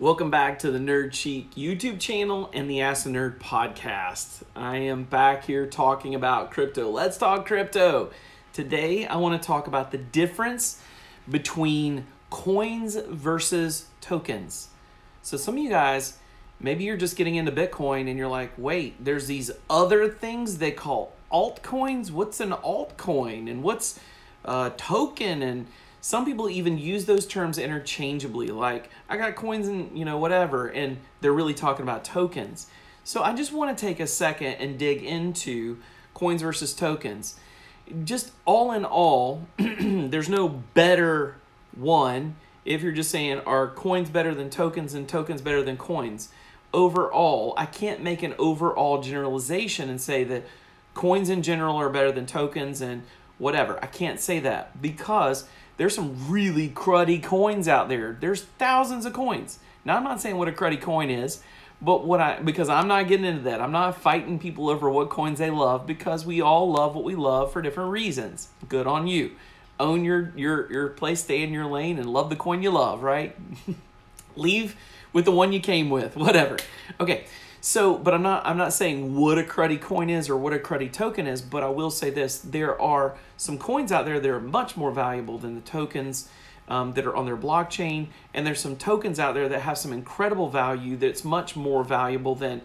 Welcome back to the Nerd Chic YouTube channel and the Ask the Nerd podcast. I am back here talking about crypto. Let's talk crypto. Today, I want to talk about the difference between coins versus tokens. So, some of you guys, maybe you're just getting into Bitcoin and you're like, wait, there's these other things they call altcoins. What's an altcoin? And what's a token? And some people even use those terms interchangeably like i got coins and you know whatever and they're really talking about tokens. So i just want to take a second and dig into coins versus tokens. Just all in all there's no better one if you're just saying are coins better than tokens and tokens better than coins? Overall i can't make an overall generalization and say that coins in general are better than tokens and whatever. I can't say that because there's some really cruddy coins out there. There's thousands of coins. Now I'm not saying what a cruddy coin is, but what I because I'm not getting into that. I'm not fighting people over what coins they love because we all love what we love for different reasons. Good on you. Own your your your place, stay in your lane and love the coin you love, right? Leave with the one you came with, whatever. Okay. So, but I'm not I'm not saying what a cruddy coin is or what a cruddy token is, but I will say this: there are some coins out there that are much more valuable than the tokens um, that are on their blockchain, and there's some tokens out there that have some incredible value that's much more valuable than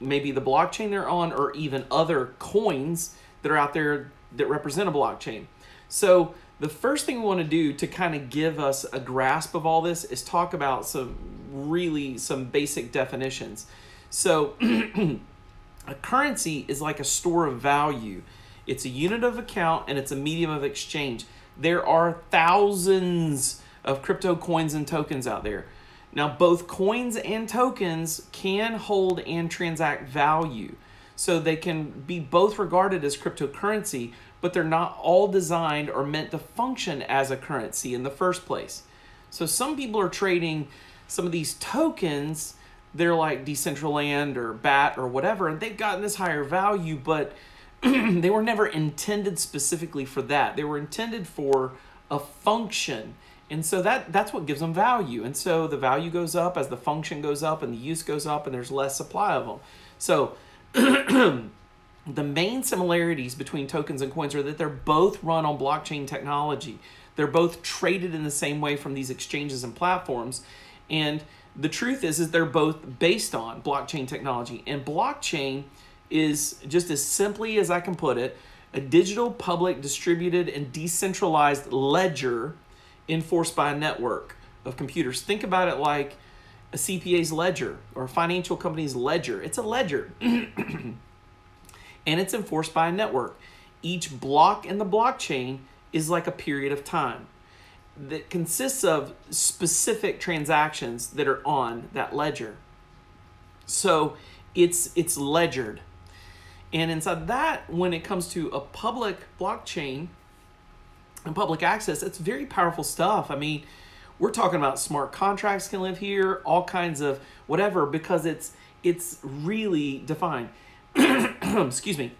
maybe the blockchain they're on or even other coins that are out there that represent a blockchain. So the first thing we want to do to kind of give us a grasp of all this is talk about some really some basic definitions. So, a currency is like a store of value. It's a unit of account and it's a medium of exchange. There are thousands of crypto coins and tokens out there. Now, both coins and tokens can hold and transact value. So they can be both regarded as cryptocurrency, but they're not all designed or meant to function as a currency in the first place. So some people are trading some of these tokens they're like Decentraland or BAT or whatever, and they've gotten this higher value, but they were never intended specifically for that. They were intended for a function. And so that that's what gives them value. And so the value goes up as the function goes up and the use goes up and there's less supply of them. So the main similarities between tokens and coins are that they're both run on blockchain technology. They're both traded in the same way from these exchanges and platforms. And the truth is is they're both based on blockchain technology. And blockchain is just as simply as i can put it a digital public distributed and decentralized ledger enforced by a network of computers. Think about it like a cpa's ledger or a financial company's ledger. It's a ledger. And it's enforced by a network. Each block in the blockchain is like a period of time that consists of specific transactions that are on that ledger. So it's it's ledgered. And inside that, when it comes to a public blockchain and public access, it's very powerful stuff. I mean, we're talking about smart contracts can live here, all kinds of whatever, because it's it's really defined. Excuse me.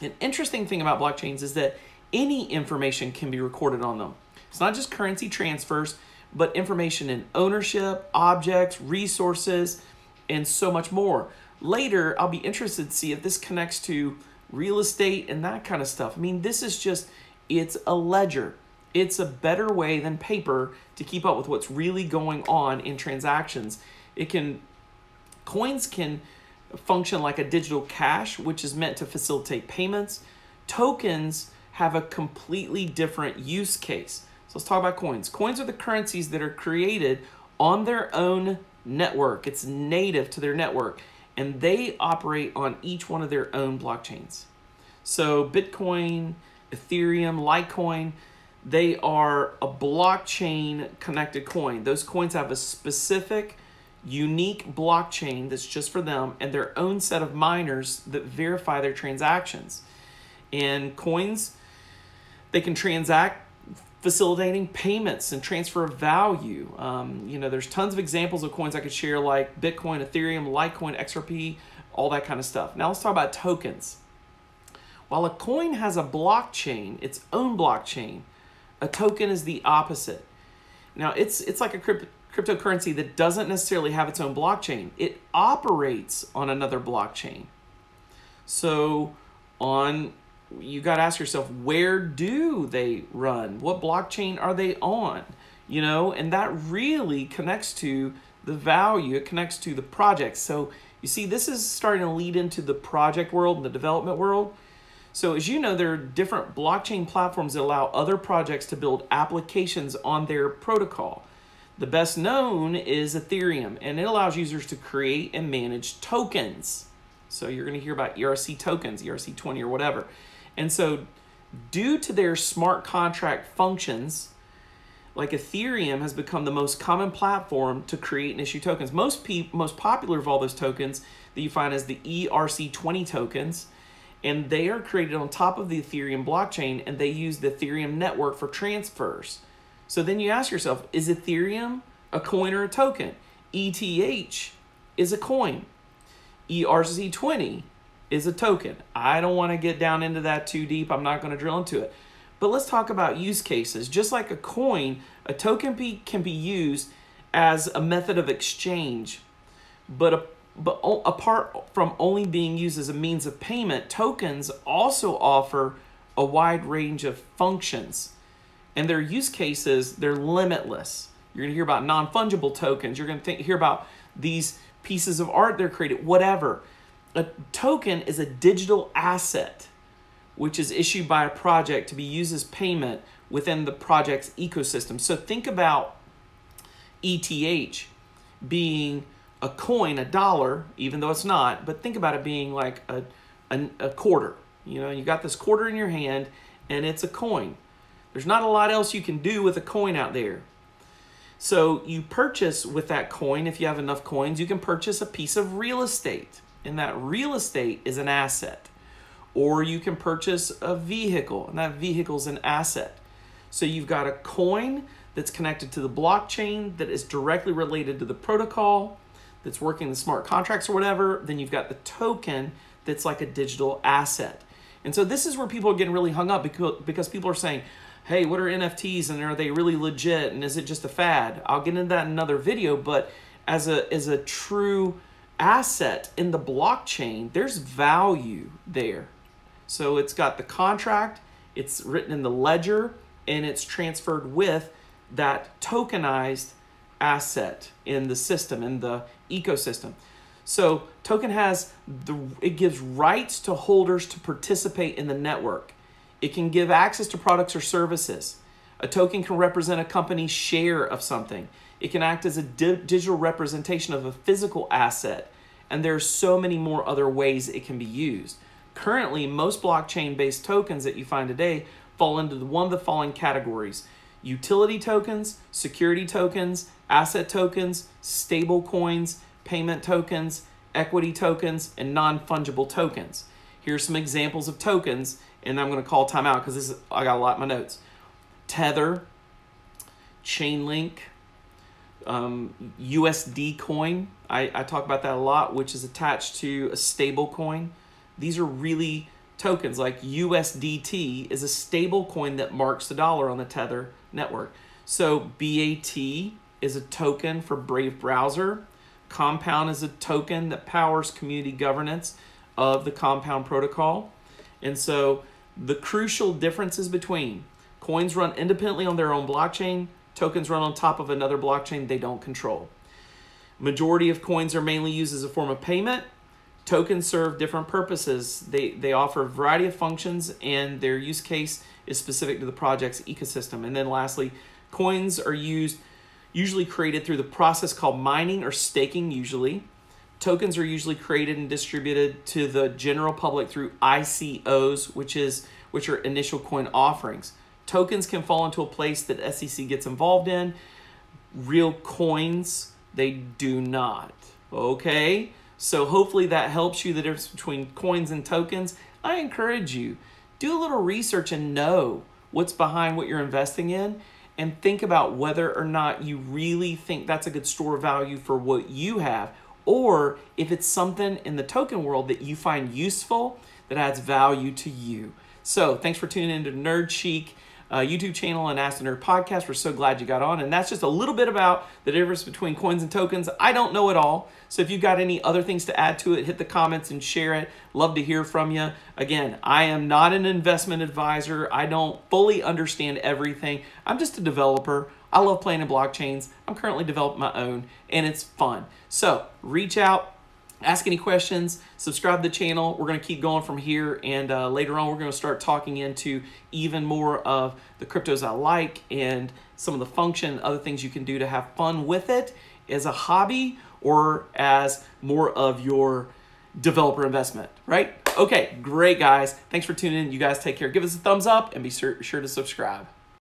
An interesting thing about blockchains is that any information can be recorded on them. It's not just currency transfers, but information in ownership, objects, resources, and so much more. Later, I'll be interested to see if this connects to real estate and that kind of stuff. I mean, this is just, it's a ledger. It's a better way than paper to keep up with what's really going on in transactions. It can coins can function like a digital cash, which is meant to facilitate payments. Tokens have a completely different use case. So let's talk about coins. Coins are the currencies that are created on their own network. It's native to their network and they operate on each one of their own blockchains. So Bitcoin, Ethereum, Litecoin, they are a blockchain connected coin. Those coins have a specific, unique blockchain that's just for them and their own set of miners that verify their transactions. And coins, they can transact facilitating payments and transfer of value. Um, you know, there's tons of examples of coins I could share like Bitcoin, Ethereum, Litecoin, XRP, all that kind of stuff. Now let's talk about tokens. While a coin has a blockchain, its own blockchain, a token is the opposite. Now it's it's like a crypt- cryptocurrency that doesn't necessarily have its own blockchain. It operates on another blockchain. So on you got to ask yourself where do they run? What blockchain are they on? You know and that really connects to the value it connects to the project. So you see this is starting to lead into the project world and the development world. So as you know there are different blockchain platforms that allow other projects to build applications on their protocol. The best known is ethereum and it allows users to create and manage tokens. So you're going to hear about erc tokens erc20 or whatever and so, due to their smart contract functions, like Ethereum has become the most common platform to create and issue tokens. Most pe- most popular of all those tokens that you find is the ERC20 tokens, and they are created on top of the Ethereum blockchain, and they use the Ethereum network for transfers. So then you ask yourself, is Ethereum a coin or a token? ETH is a coin. ERC20 is a token. I don't want to get down into that too deep. I'm not going to drill into it. But let's talk about use cases. Just like a coin, a token be, can be used as a method of exchange. But, a, but apart from only being used as a means of payment, tokens also offer a wide range of functions. And their use cases, they're limitless. You're going to hear about non fungible tokens. You're going to think, hear about these pieces of art they're created, whatever a token is a digital asset which is issued by a project to be used as payment within the project's ecosystem. So think about ETH being a coin, a dollar, even though it's not, but think about it being like a, a, a quarter. You know, you got this quarter in your hand and it's a coin. There's not a lot else you can do with a coin out there. So you purchase with that coin, if you have enough coins, you can purchase a piece of real estate and that real estate is an asset. Or you can purchase a vehicle, and that vehicle is an asset. So you've got a coin that's connected to the blockchain that is directly related to the protocol that's working the smart contracts or whatever. Then you've got the token that's like a digital asset. And so this is where people are getting really hung up because, because people are saying, hey, what are NFTs and are they really legit and is it just a fad? I'll get into that in another video, but as a as a true asset in the blockchain, there's value there. So it's got the contract, it's written in the ledger, and it's transferred with that tokenized asset in the system, in the ecosystem. So token has the it gives rights to holders to participate in the network. It can give access to products or services. A token can represent a company's share of something. It can act as a di- digital representation of a physical asset, and there are so many more other ways it can be used. Currently, most blockchain based tokens that you find today fall into one of the following categories utility tokens, security tokens, asset tokens, stable coins, payment tokens, equity tokens, and non fungible tokens. Here's some examples of tokens, and I'm going to call time out because I got a lot in my notes. Tether, Chainlink, um, USD coin. I, I talk about that a lot, which is attached to a stable coin. These are really tokens like USDT is a stable coin that marks the dollar on the Tether network. So BAT is a token for Brave Browser. Compound is a token that powers community governance of the Compound protocol. And so the crucial differences between Coins run independently on their own blockchain. Tokens run on top of another blockchain they don't control. Majority of coins are mainly used as a form of payment. Tokens serve different purposes. They they offer a variety of functions and their use case is specific to the project's ecosystem. And then lastly, coins are used usually created through the process called mining or staking usually. Tokens are usually created and distributed to the general public through ICOs, which is which are initial coin offerings. Tokens can fall into a place that SEC gets involved in. Real coins, they do not. Okay? So hopefully that helps you the difference between coins and tokens. I encourage you do a little research and know what's behind what you're investing in and think about whether or not you really think that's a good store of value for what you have or if it's something in the token world that you find useful that adds value to you. So, thanks for tuning into Nerd Chic uh, YouTube channel and Ask the Nerd podcast. We're so glad you got on. And that's just a little bit about the difference between coins and tokens. I don't know it all. So if you've got any other things to add to it, hit the comments and share it. Love to hear from you. Again, I am not an investment advisor. I don't fully understand everything. I'm just a developer. I love playing in blockchains. I'm currently developing my own, and it's fun. So reach out, ask any questions, subscribe to the channel. We're going to keep going from here, and uh, later on, we're going to start talking into even more of the cryptos I like and some of the function, other things you can do to have fun with it as a hobby or as more of your developer investment, right? Okay, great, guys. Thanks for tuning in. You guys take care. Give us a thumbs up and be sure, sure to subscribe.